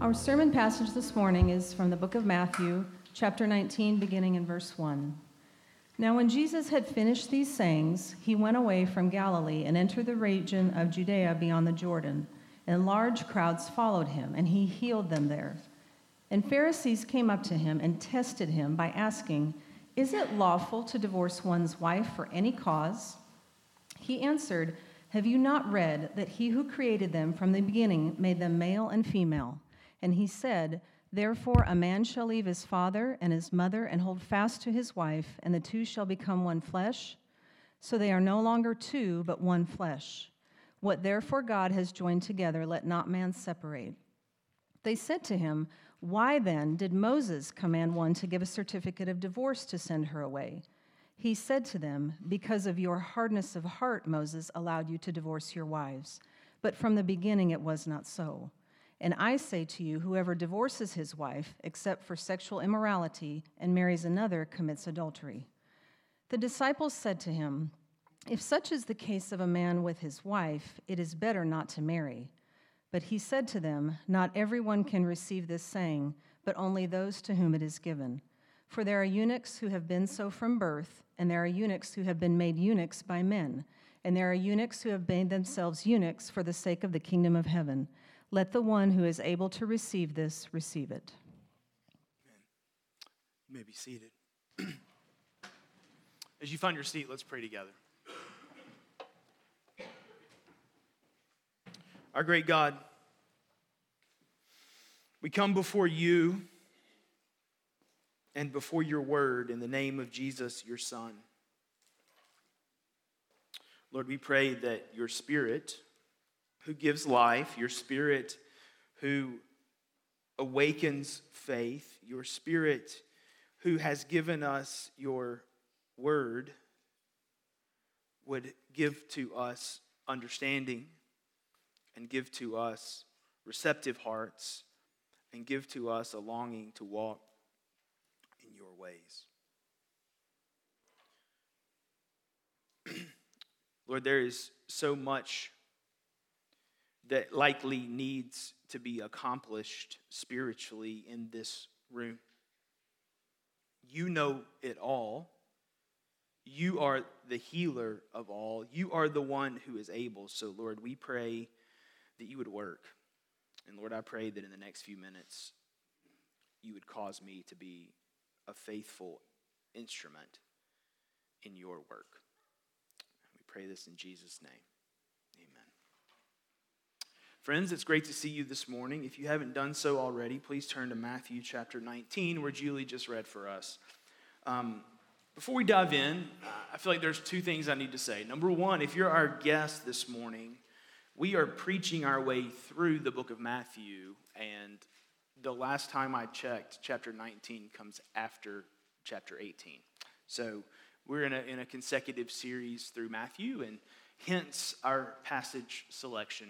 Our sermon passage this morning is from the book of Matthew, chapter 19, beginning in verse 1. Now, when Jesus had finished these sayings, he went away from Galilee and entered the region of Judea beyond the Jordan, and large crowds followed him, and he healed them there. And Pharisees came up to him and tested him by asking, Is it lawful to divorce one's wife for any cause? He answered, Have you not read that he who created them from the beginning made them male and female? And he said, Therefore, a man shall leave his father and his mother and hold fast to his wife, and the two shall become one flesh. So they are no longer two, but one flesh. What therefore God has joined together, let not man separate. They said to him, Why then did Moses command one to give a certificate of divorce to send her away? He said to them, Because of your hardness of heart, Moses allowed you to divorce your wives. But from the beginning it was not so. And I say to you, whoever divorces his wife, except for sexual immorality, and marries another, commits adultery. The disciples said to him, If such is the case of a man with his wife, it is better not to marry. But he said to them, Not everyone can receive this saying, but only those to whom it is given. For there are eunuchs who have been so from birth, and there are eunuchs who have been made eunuchs by men, and there are eunuchs who have made themselves eunuchs for the sake of the kingdom of heaven. Let the one who is able to receive this receive it. You may be seated. As you find your seat, let's pray together. Our great God, we come before you and before your word in the name of Jesus, your Son. Lord, we pray that your Spirit who gives life, your spirit who awakens faith, your spirit who has given us your word would give to us understanding and give to us receptive hearts and give to us a longing to walk in your ways. Lord, there is so much that likely needs to be accomplished spiritually in this room. You know it all. You are the healer of all. You are the one who is able. So, Lord, we pray that you would work. And, Lord, I pray that in the next few minutes, you would cause me to be a faithful instrument in your work. We pray this in Jesus' name. Friends, it's great to see you this morning. If you haven't done so already, please turn to Matthew chapter 19, where Julie just read for us. Um, before we dive in, I feel like there's two things I need to say. Number one, if you're our guest this morning, we are preaching our way through the book of Matthew, and the last time I checked, chapter 19 comes after chapter 18. So we're in a, in a consecutive series through Matthew, and hence our passage selection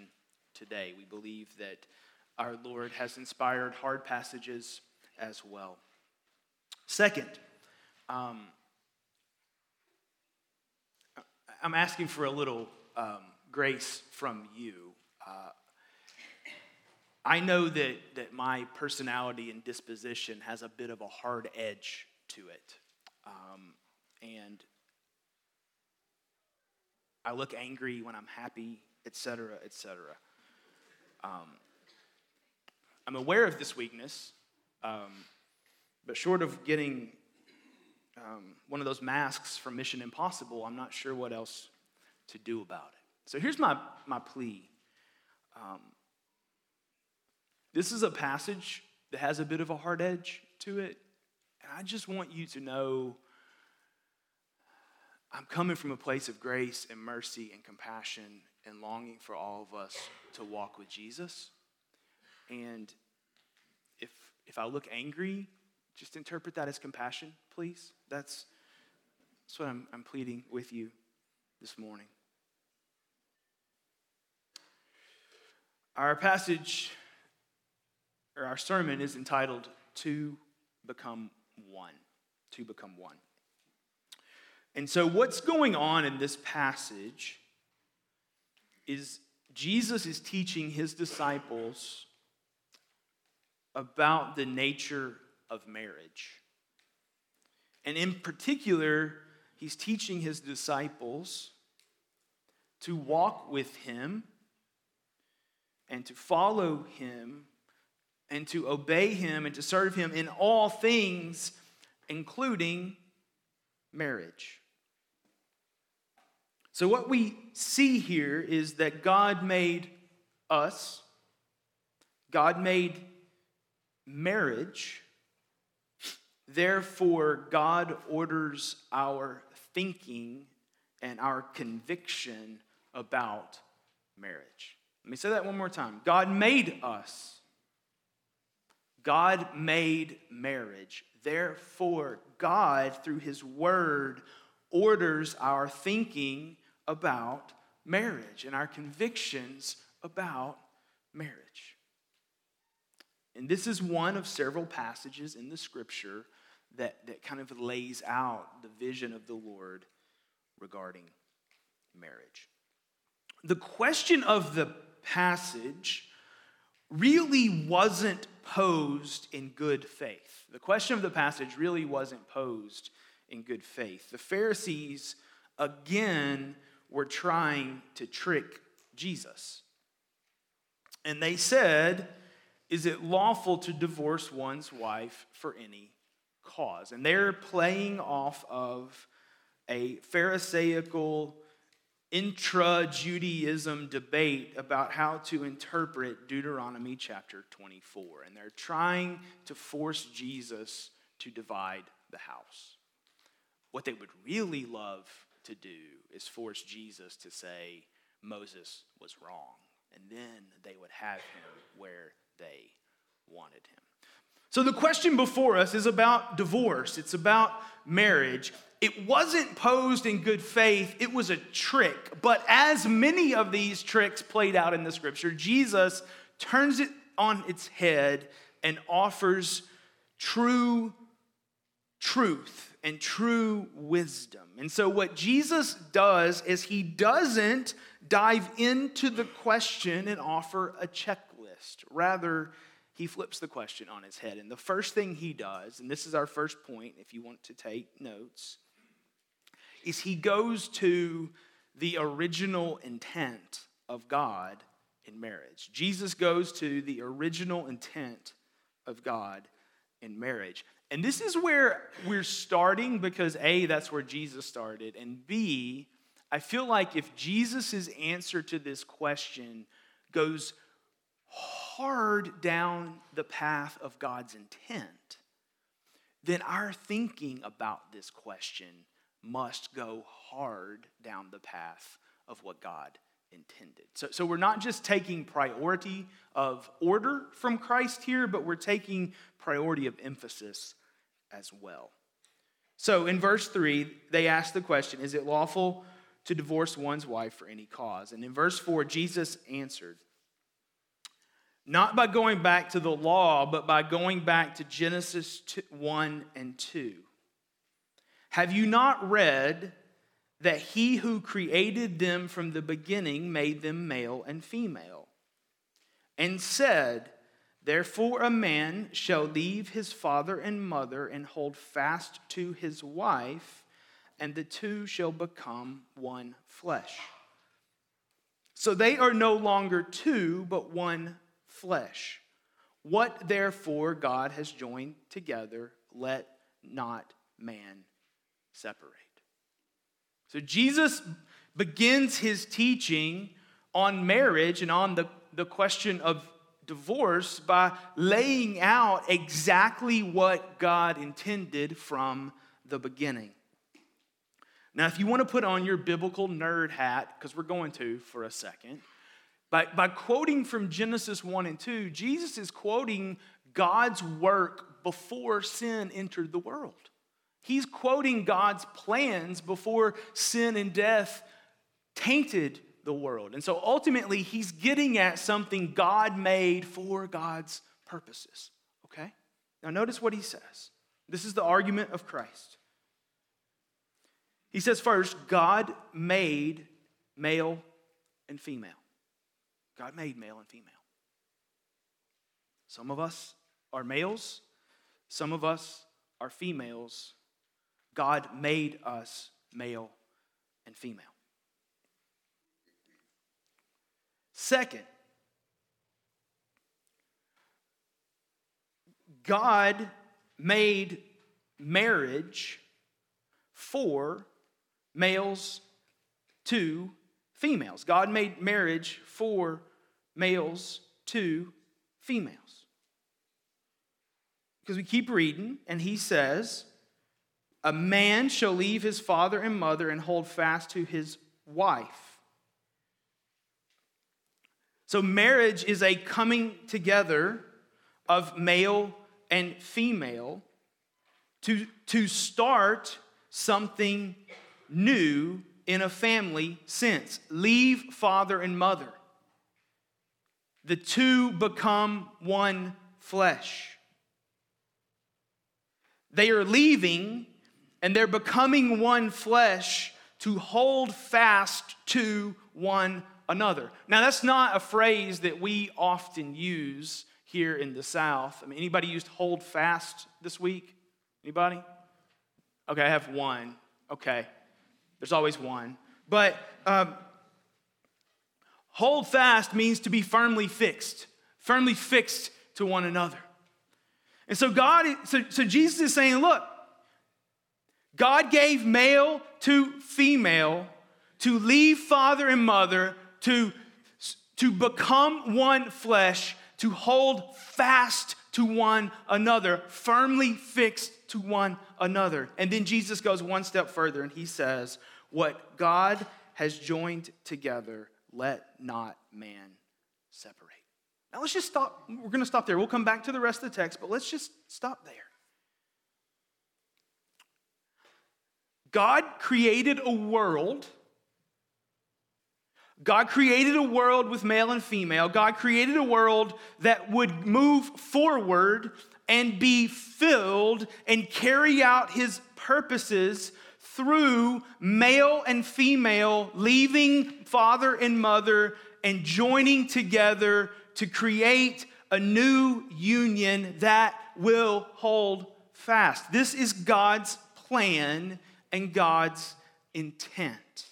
today. We believe that our Lord has inspired hard passages as well. Second, um, I'm asking for a little um, grace from you. Uh, I know that, that my personality and disposition has a bit of a hard edge to it. Um, and I look angry when I'm happy, etc., etc. Um, I'm aware of this weakness, um, but short of getting um, one of those masks from Mission Impossible, I'm not sure what else to do about it. So here's my, my plea. Um, this is a passage that has a bit of a hard edge to it, and I just want you to know I'm coming from a place of grace and mercy and compassion and longing for all of us to walk with Jesus. And if, if I look angry, just interpret that as compassion, please. That's, that's what I'm, I'm pleading with you this morning. Our passage, or our sermon, is entitled Two Become One. Two Become One. And so, what's going on in this passage is Jesus is teaching his disciples about the nature of marriage. And in particular, he's teaching his disciples to walk with him and to follow him and to obey him and to serve him in all things, including marriage. So, what we see here is that God made us, God made marriage. Therefore, God orders our thinking and our conviction about marriage. Let me say that one more time. God made us. God made marriage. Therefore, God, through His Word, orders our thinking about marriage and our convictions about marriage. And this is one of several passages in the scripture that, that kind of lays out the vision of the Lord regarding marriage. The question of the passage really wasn't posed in good faith. The question of the passage really wasn't posed in good faith. The Pharisees, again, were trying to trick Jesus. And they said, Is it lawful to divorce one's wife for any cause? And they're playing off of a Pharisaical intra Judaism debate about how to interpret Deuteronomy chapter 24. And they're trying to force Jesus to divide the house. What they would really love to do is force Jesus to say Moses was wrong. And then they would have him where they wanted him. So the question before us is about divorce, it's about marriage. It wasn't posed in good faith, it was a trick. But as many of these tricks played out in the scripture, Jesus turns it on its head and offers true truth and true wisdom. And so, what Jesus does is he doesn't dive into the question and offer a checklist. Rather, he flips the question on his head. And the first thing he does, and this is our first point if you want to take notes, is he goes to the original intent of God in marriage. Jesus goes to the original intent of God in marriage. And this is where we're starting because A, that's where Jesus started, and B, I feel like if Jesus' answer to this question goes hard down the path of God's intent, then our thinking about this question must go hard down the path of what God intended. So, so we're not just taking priority of order from Christ here, but we're taking priority of emphasis as well. So in verse 3, they ask the question Is it lawful to divorce one's wife for any cause? And in verse 4, Jesus answered, Not by going back to the law, but by going back to Genesis 1 and 2. Have you not read that he who created them from the beginning made them male and female? And said, Therefore, a man shall leave his father and mother and hold fast to his wife, and the two shall become one flesh. So they are no longer two, but one flesh. What therefore God has joined together, let not man separate. So Jesus begins his teaching on marriage and on the, the question of divorce by laying out exactly what God intended from the beginning. Now, if you want to put on your biblical nerd hat, because we're going to for a second, by, by quoting from Genesis 1 and 2, Jesus is quoting God's work before sin entered the world. He's quoting God's plans before sin and death tainted the world. And so ultimately, he's getting at something God made for God's purposes. Okay? Now, notice what he says. This is the argument of Christ. He says, first, God made male and female. God made male and female. Some of us are males, some of us are females. God made us male and female. Second, God made marriage for males to females. God made marriage for males to females. Because we keep reading, and he says, A man shall leave his father and mother and hold fast to his wife. So, marriage is a coming together of male and female to, to start something new in a family sense. Leave father and mother. The two become one flesh. They are leaving and they're becoming one flesh to hold fast to one another. Now, that's not a phrase that we often use here in the South. I mean, anybody used hold fast this week? Anybody? Okay, I have one. Okay, there's always one. But um, hold fast means to be firmly fixed, firmly fixed to one another. And so God, so, so Jesus is saying, look, God gave male to female to leave father and mother, to, to become one flesh, to hold fast to one another, firmly fixed to one another. And then Jesus goes one step further and he says, What God has joined together, let not man separate. Now let's just stop. We're going to stop there. We'll come back to the rest of the text, but let's just stop there. God created a world God created a world with male and female. God created a world that would move forward and be filled and carry out his purposes through male and female leaving father and mother and joining together to create a new union that will hold fast. This is God's plan and God's intent.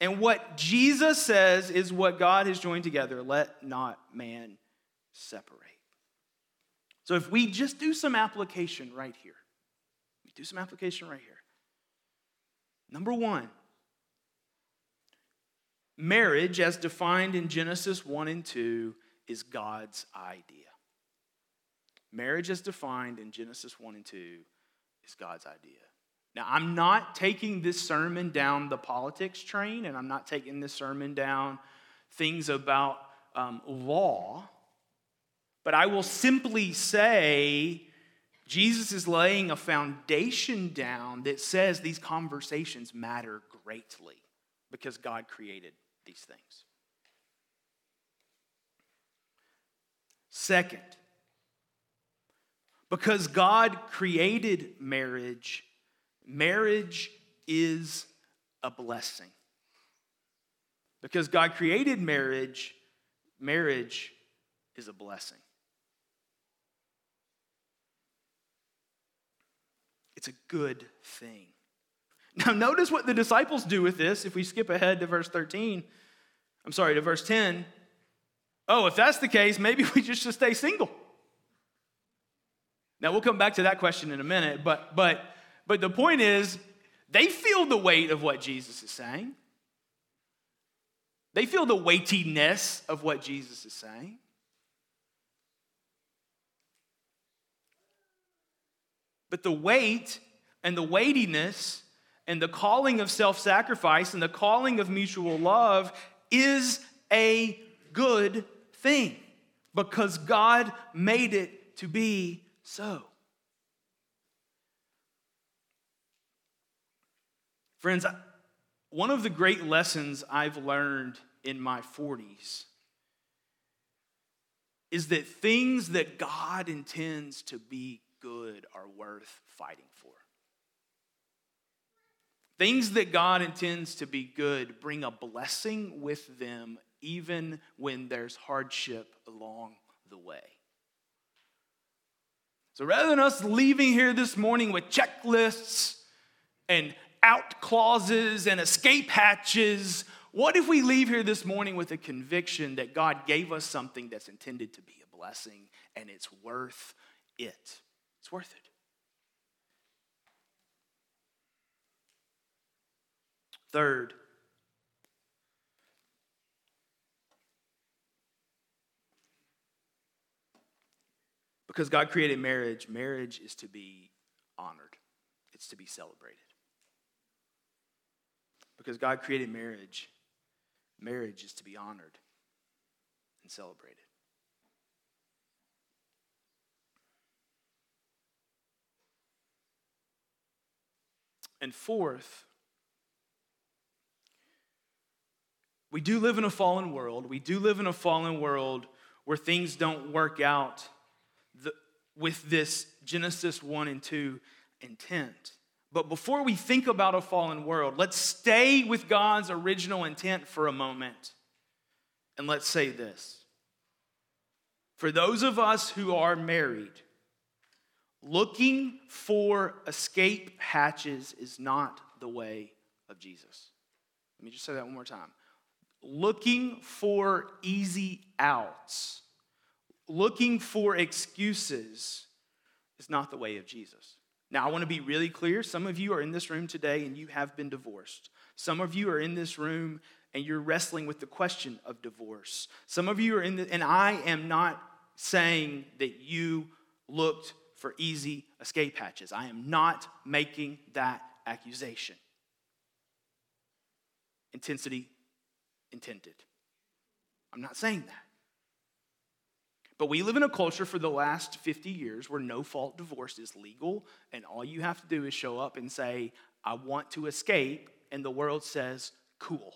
And what Jesus says is what God has joined together. Let not man separate. So if we just do some application right here, we do some application right here. Number one, marriage, as defined in Genesis 1 and 2, is God's idea. Marriage, as defined in Genesis 1 and 2, is God's idea. Now, I'm not taking this sermon down the politics train, and I'm not taking this sermon down things about um, law, but I will simply say Jesus is laying a foundation down that says these conversations matter greatly because God created these things. Second, because God created marriage, marriage is a blessing. Because God created marriage, marriage is a blessing. It's a good thing. Now, notice what the disciples do with this. If we skip ahead to verse 13, I'm sorry, to verse 10. Oh, if that's the case, maybe we just should stay single. Now, we'll come back to that question in a minute, but, but but the point is, they feel the weight of what Jesus is saying. They feel the weightiness of what Jesus is saying. But the weight and the weightiness and the calling of self sacrifice and the calling of mutual love is a good thing because God made it to be so. Friends, one of the great lessons I've learned in my 40s is that things that God intends to be good are worth fighting for. Things that God intends to be good bring a blessing with them even when there's hardship along the way. So rather than us leaving here this morning with checklists and out clauses and escape hatches, what if we leave here this morning with a conviction that God gave us something that's intended to be a blessing and it's worth it? It's worth it. Third, because God created marriage, marriage is to be honored, it's to be celebrated. Because God created marriage, marriage is to be honored and celebrated. And fourth, we do live in a fallen world. We do live in a fallen world where things don't work out the, with this Genesis 1 and 2 intent. But before we think about a fallen world, let's stay with God's original intent for a moment. And let's say this. For those of us who are married, looking for escape hatches is not the way of Jesus. Let me just say that one more time. Looking for easy outs, looking for excuses is not the way of Jesus. Now, I want to be really clear. Some of you are in this room today and you have been divorced. Some of you are in this room and you're wrestling with the question of divorce. Some of you are in the, and I am not saying that you looked for easy escape hatches. I am not making that accusation. Intensity intended. I'm not saying that. But we live in a culture for the last 50 years where no fault divorce is legal, and all you have to do is show up and say, I want to escape, and the world says, cool.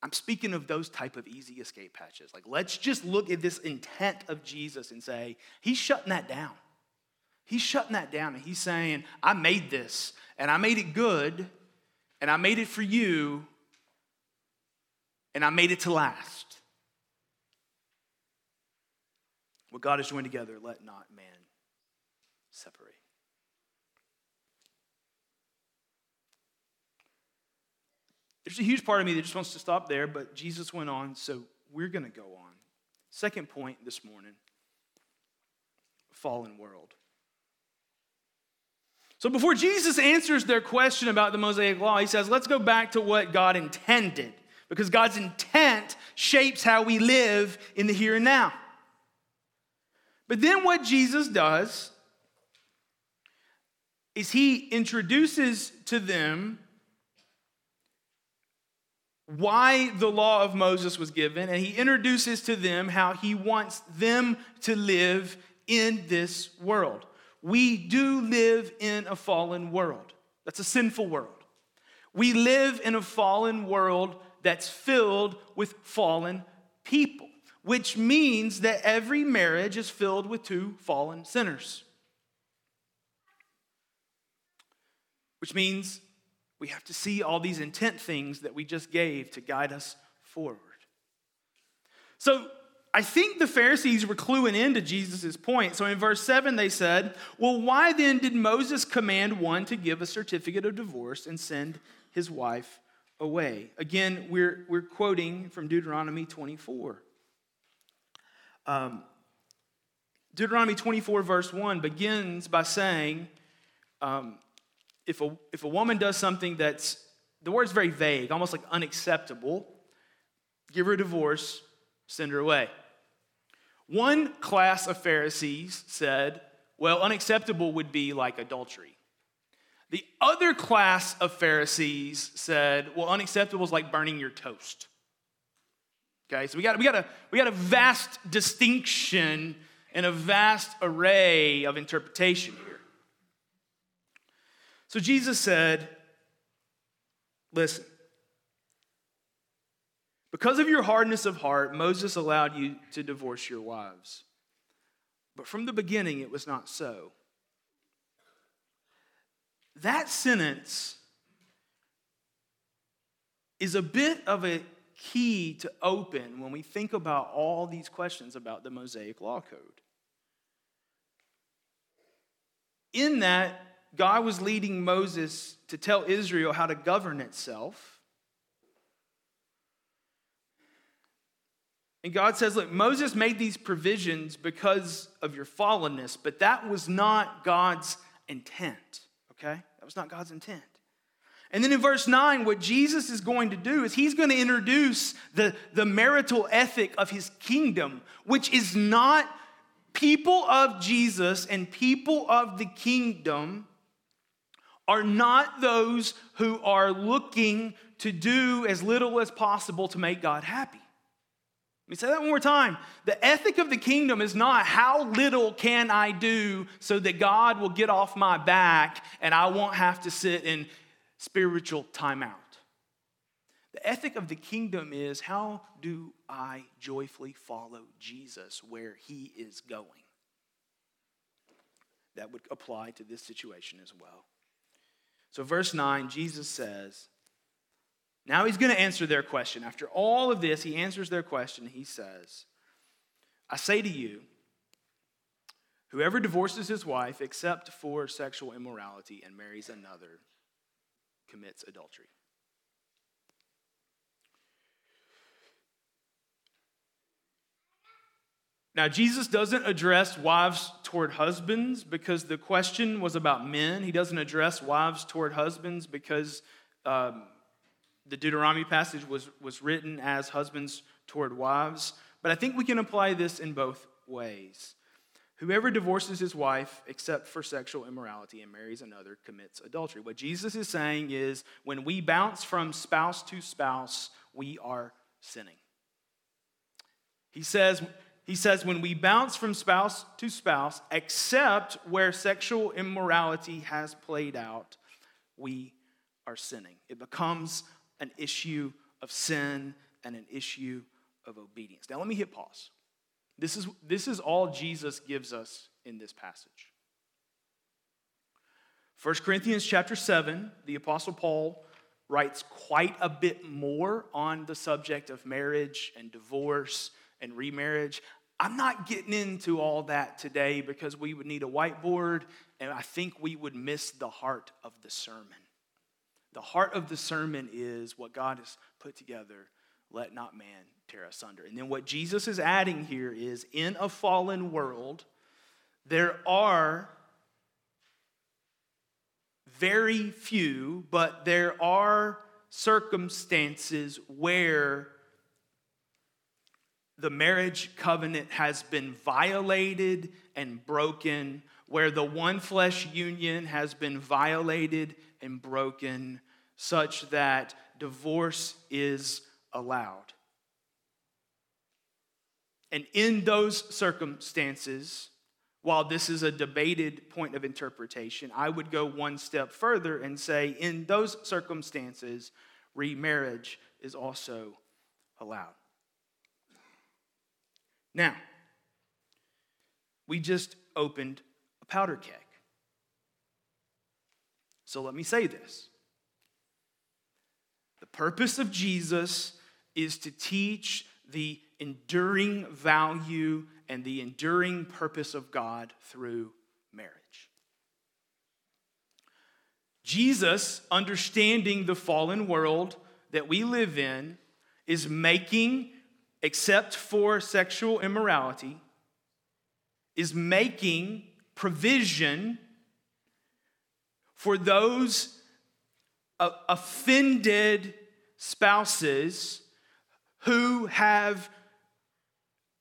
I'm speaking of those type of easy escape patches. Like, let's just look at this intent of Jesus and say, He's shutting that down. He's shutting that down, and He's saying, I made this, and I made it good, and I made it for you, and I made it to last. What God has joined together, let not man separate. There's a huge part of me that just wants to stop there, but Jesus went on, so we're going to go on. Second point this morning fallen world. So before Jesus answers their question about the Mosaic Law, he says, let's go back to what God intended, because God's intent shapes how we live in the here and now. But then what Jesus does is he introduces to them why the law of Moses was given, and he introduces to them how he wants them to live in this world. We do live in a fallen world. That's a sinful world. We live in a fallen world that's filled with fallen people which means that every marriage is filled with two fallen sinners. Which means we have to see all these intent things that we just gave to guide us forward. So I think the Pharisees were cluing into Jesus' point. So in verse 7, they said, Well, why then did Moses command one to give a certificate of divorce and send his wife away? Again, we're, we're quoting from Deuteronomy 24. Um, Deuteronomy 24, verse 1, begins by saying, um, if, a, if a woman does something that's, the word's very vague, almost like unacceptable, give her a divorce, send her away. One class of Pharisees said, well, unacceptable would be like adultery. The other class of Pharisees said, well, unacceptable is like burning your toast. Okay, so we got, we, got a, we got a vast distinction and a vast array of interpretation here. So Jesus said, Listen, because of your hardness of heart, Moses allowed you to divorce your wives. But from the beginning, it was not so. That sentence is a bit of a key to open when we think about all these questions about the Mosaic Law Code. In that, God was leading Moses to tell Israel how to govern itself. And God says, Look, Moses made these provisions because of your fallenness, but that was not God's intent, okay? That was not God's intent. And then in verse 9, what Jesus is going to do is he's going to introduce the, the marital ethic of his kingdom, which is not people of Jesus and people of the kingdom are not those who are looking to do as little as possible to make God happy. Let me say that one more time. The ethic of the kingdom is not how little can I do so that God will get off my back and I won't have to sit in, spiritual timeout. The ethic of the kingdom is how do I joyfully follow Jesus where he is going? That would apply to this situation as well. So, verse 9, Jesus says, now he's going to answer their question. After all of this, he answers their question. He says, I say to you, whoever divorces his wife except for sexual immorality and marries another commits adultery. Now, Jesus doesn't address wives toward husbands because the question was about men. He doesn't address wives toward husbands because um, the Deuteronomy passage was, was written as husbands toward wives. But I think we can apply this in both ways. Whoever divorces his wife except for sexual immorality and marries another commits adultery. What Jesus is saying is when we bounce from spouse to spouse, we are sinning. He says, he says when we bounce from spouse to spouse, except where sexual immorality has played out, we are sinning. It becomes an issue of sin and an issue of obedience. Now, let me hit pause. This is, this is all Jesus gives us in this passage. 1 Corinthians chapter 7, the Apostle Paul writes quite a bit more on the subject of marriage and divorce and remarriage. I'm not getting into all that today because we would need a whiteboard and I think we would miss the heart of the sermon. The heart of the sermon is what God has put together let not man tear asunder. And then what Jesus is adding here is in a fallen world, there are very few, but there are circumstances where the marriage covenant has been violated and broken, where the one flesh union has been violated and broken, such that divorce is allowed. And in those circumstances, while this is a debated point of interpretation, I would go one step further and say, in those circumstances, remarriage is also allowed. Now, we just opened a powder keg. So let me say this the purpose of Jesus is to teach the enduring value and the enduring purpose of God through marriage. Jesus, understanding the fallen world that we live in, is making, except for sexual immorality, is making provision for those uh, offended spouses who have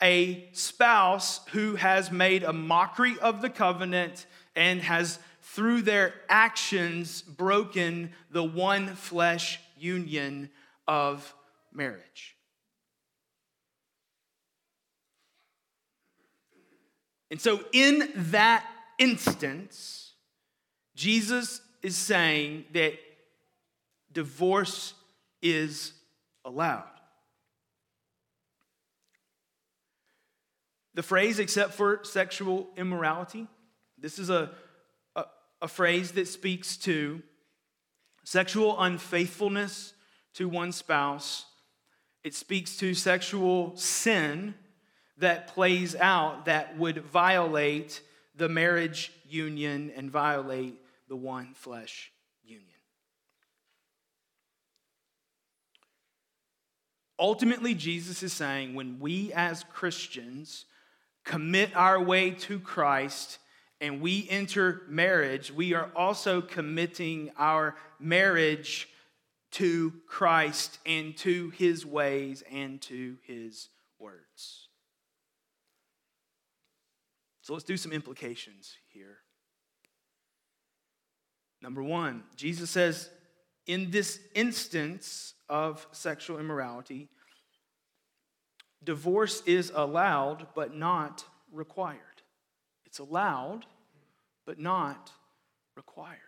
a spouse who has made a mockery of the covenant and has, through their actions, broken the one flesh union of marriage. And so, in that instance, Jesus is saying that divorce is allowed. The phrase, except for sexual immorality, this is a, a, a, phrase that speaks to sexual unfaithfulness to one spouse. It speaks to sexual sin that plays out that would violate the marriage union and violate the one flesh union. Ultimately, Jesus is saying when we as Christians commit our way to Christ and we enter marriage, we are also committing our marriage to Christ and to his ways and to his words. So let's do some implications here. Number one, Jesus says, in this instance of sexual immorality, divorce is allowed but not required. It's allowed but not required.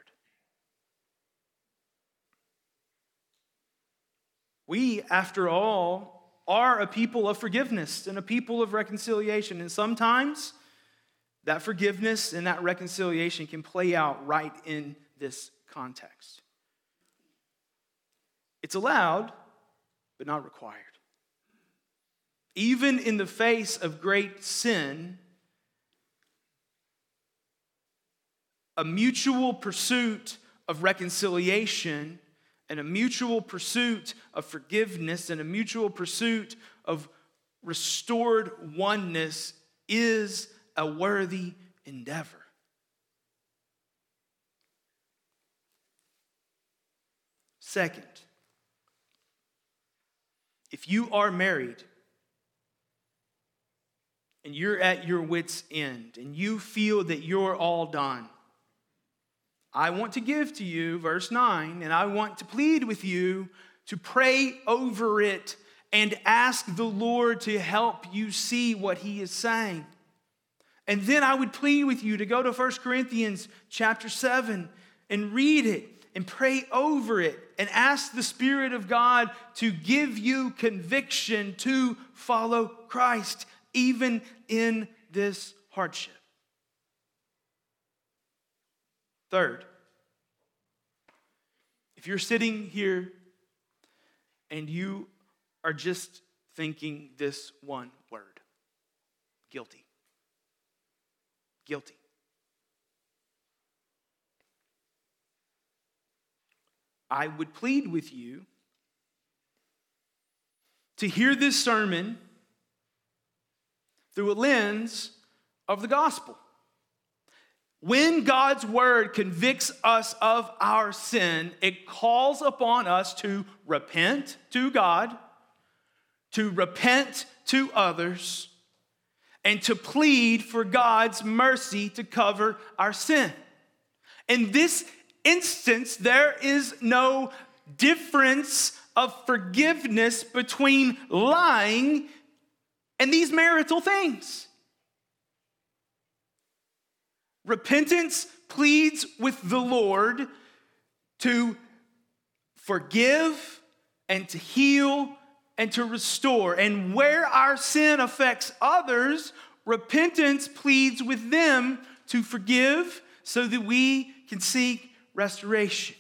We, after all, are a people of forgiveness and a people of reconciliation. And sometimes that forgiveness and that reconciliation can play out right in this context. It's allowed, but not required. Even in the face of great sin, a mutual pursuit of reconciliation and a mutual pursuit of forgiveness and a mutual pursuit of restored oneness is a worthy endeavor. Second, if you are married and you're at your wits' end and you feel that you're all done, I want to give to you, verse 9, and I want to plead with you to pray over it and ask the Lord to help you see what he is saying. And then I would plead with you to go to 1 Corinthians chapter 7 and read it and pray over it and ask the Spirit of God to give you conviction to follow Christ, even in this hardship. Third, if you're sitting here and you are just thinking this one word guilty, guilty. I would plead with you to hear this sermon through a lens of the gospel. When God's word convicts us of our sin, it calls upon us to repent to God, to repent to others, and to plead for God's mercy to cover our sin. In this instance, there is no difference of forgiveness between lying and these marital things. Repentance pleads with the Lord to forgive and to heal and to restore. And where our sin affects others, repentance pleads with them to forgive so that we can seek restoration.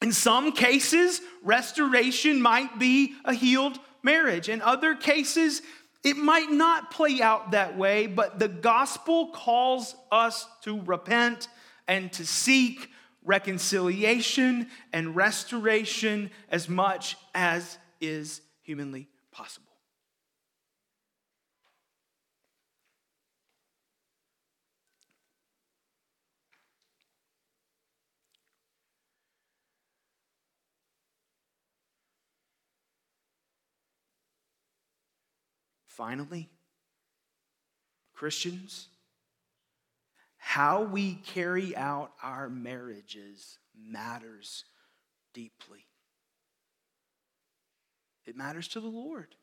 In some cases, restoration might be a healed marriage. In other cases, it might not play out that way, but the gospel calls us to repent and to seek reconciliation and restoration as much as is humanly possible. Finally, Christians, how we carry out our marriages matters deeply. It matters to the Lord.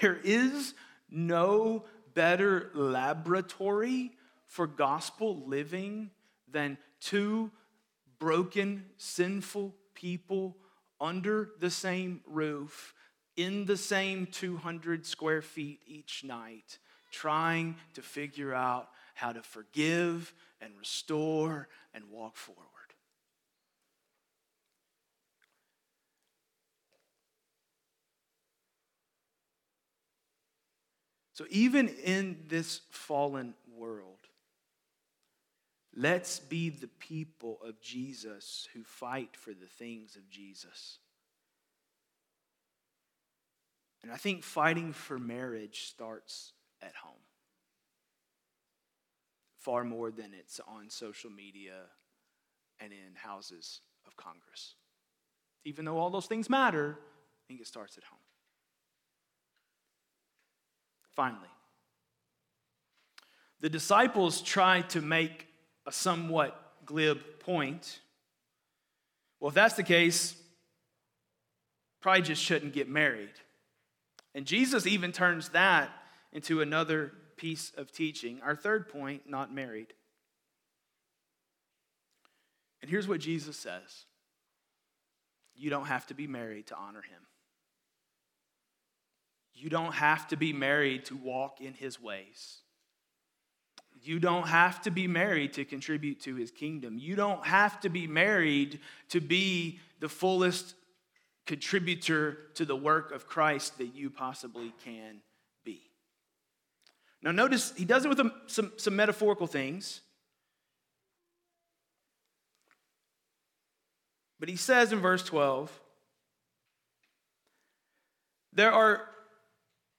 There is no better laboratory for gospel living than two broken, sinful people under the same roof, in the same 200 square feet each night, trying to figure out how to forgive and restore and walk forward. So, even in this fallen world, let's be the people of Jesus who fight for the things of Jesus. And I think fighting for marriage starts at home far more than it's on social media and in houses of Congress. Even though all those things matter, I think it starts at home. Finally, the disciples try to make a somewhat glib point. Well, if that's the case, probably just shouldn't get married. And Jesus even turns that into another piece of teaching. Our third point not married. And here's what Jesus says You don't have to be married to honor him. You don't have to be married to walk in his ways. You don't have to be married to contribute to his kingdom. You don't have to be married to be the fullest contributor to the work of Christ that you possibly can be. Now, notice he does it with some, some metaphorical things. But he says in verse 12, there are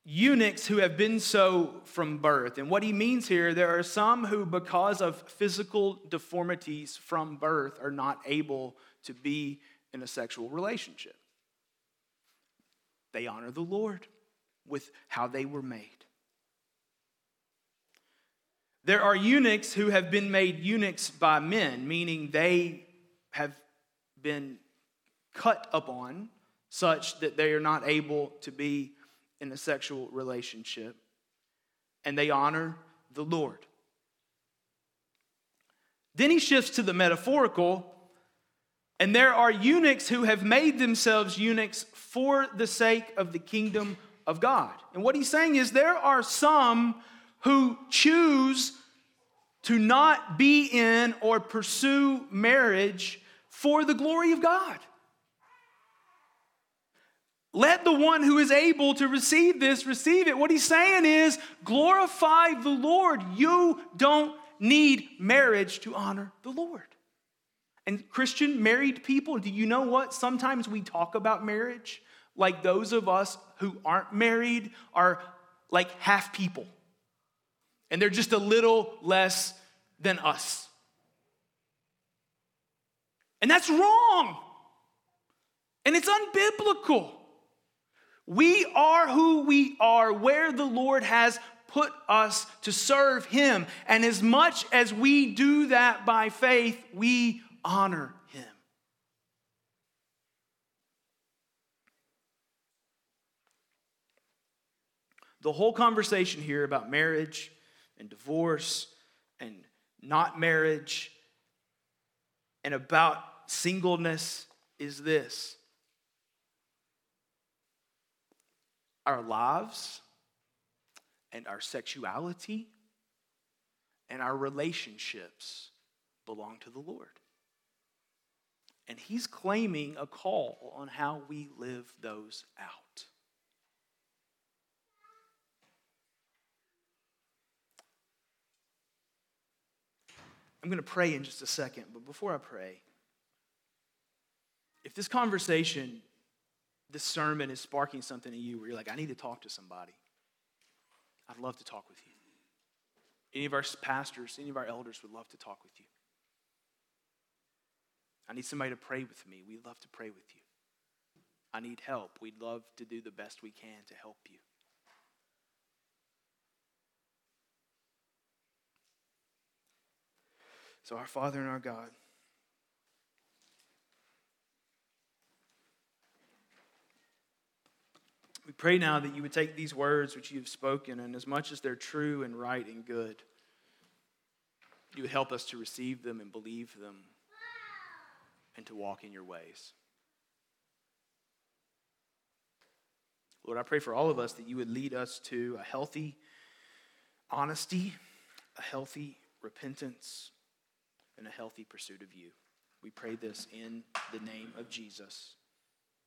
eunuchs who have been so from birth. And what he means here, there are some who, because of physical deformities from birth, are not able to be in a sexual relationship. They honor the Lord with how they were made. There are eunuchs who have been made eunuchs by men, meaning they have been cut upon such that they are not able to be in a sexual relationship, and they honor the Lord. Then he shifts to the metaphorical, and there are eunuchs who have made themselves eunuchs for the sake of the kingdom of God. And what he's saying is there are some who choose to not be in or pursue marriage for the glory of God. Let the one who is able to receive this receive it. What he's saying is glorify the Lord. You don't need marriage to honor the Lord. And Christian married people, do you know what? Sometimes we talk about marriage like those of us who aren't married are like half people. And they're just a little less than us. And that's wrong. And it's unbiblical. We are who we are, where the Lord has put us to serve Him. And as much as we do that by faith, we honor Him. The whole conversation here about marriage and divorce and not marriage and about singleness is this our lives and our sexuality and our relationships belong to the Lord. And He's claiming a call on how we live those out. I'm going to pray in just a second, but before I pray, if this conversation this sermon is sparking something in you where you're like, I need to talk to somebody, I'd love to talk with you. Any of our pastors, any of our elders would love to talk with you. I need somebody to pray with me. We'd love to pray with you. I need help. We'd love to do the best we can to help you. So, our Father and our God, We pray now that you would take these words which you have spoken, and as much as they're true and right and good, you would help us to receive them and believe them and to walk in your ways. Lord, I pray for all of us that you would lead us to a healthy honesty, a healthy repentance, and a healthy pursuit of you. We pray this in the name of Jesus,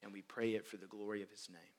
and we pray it for the glory of his name.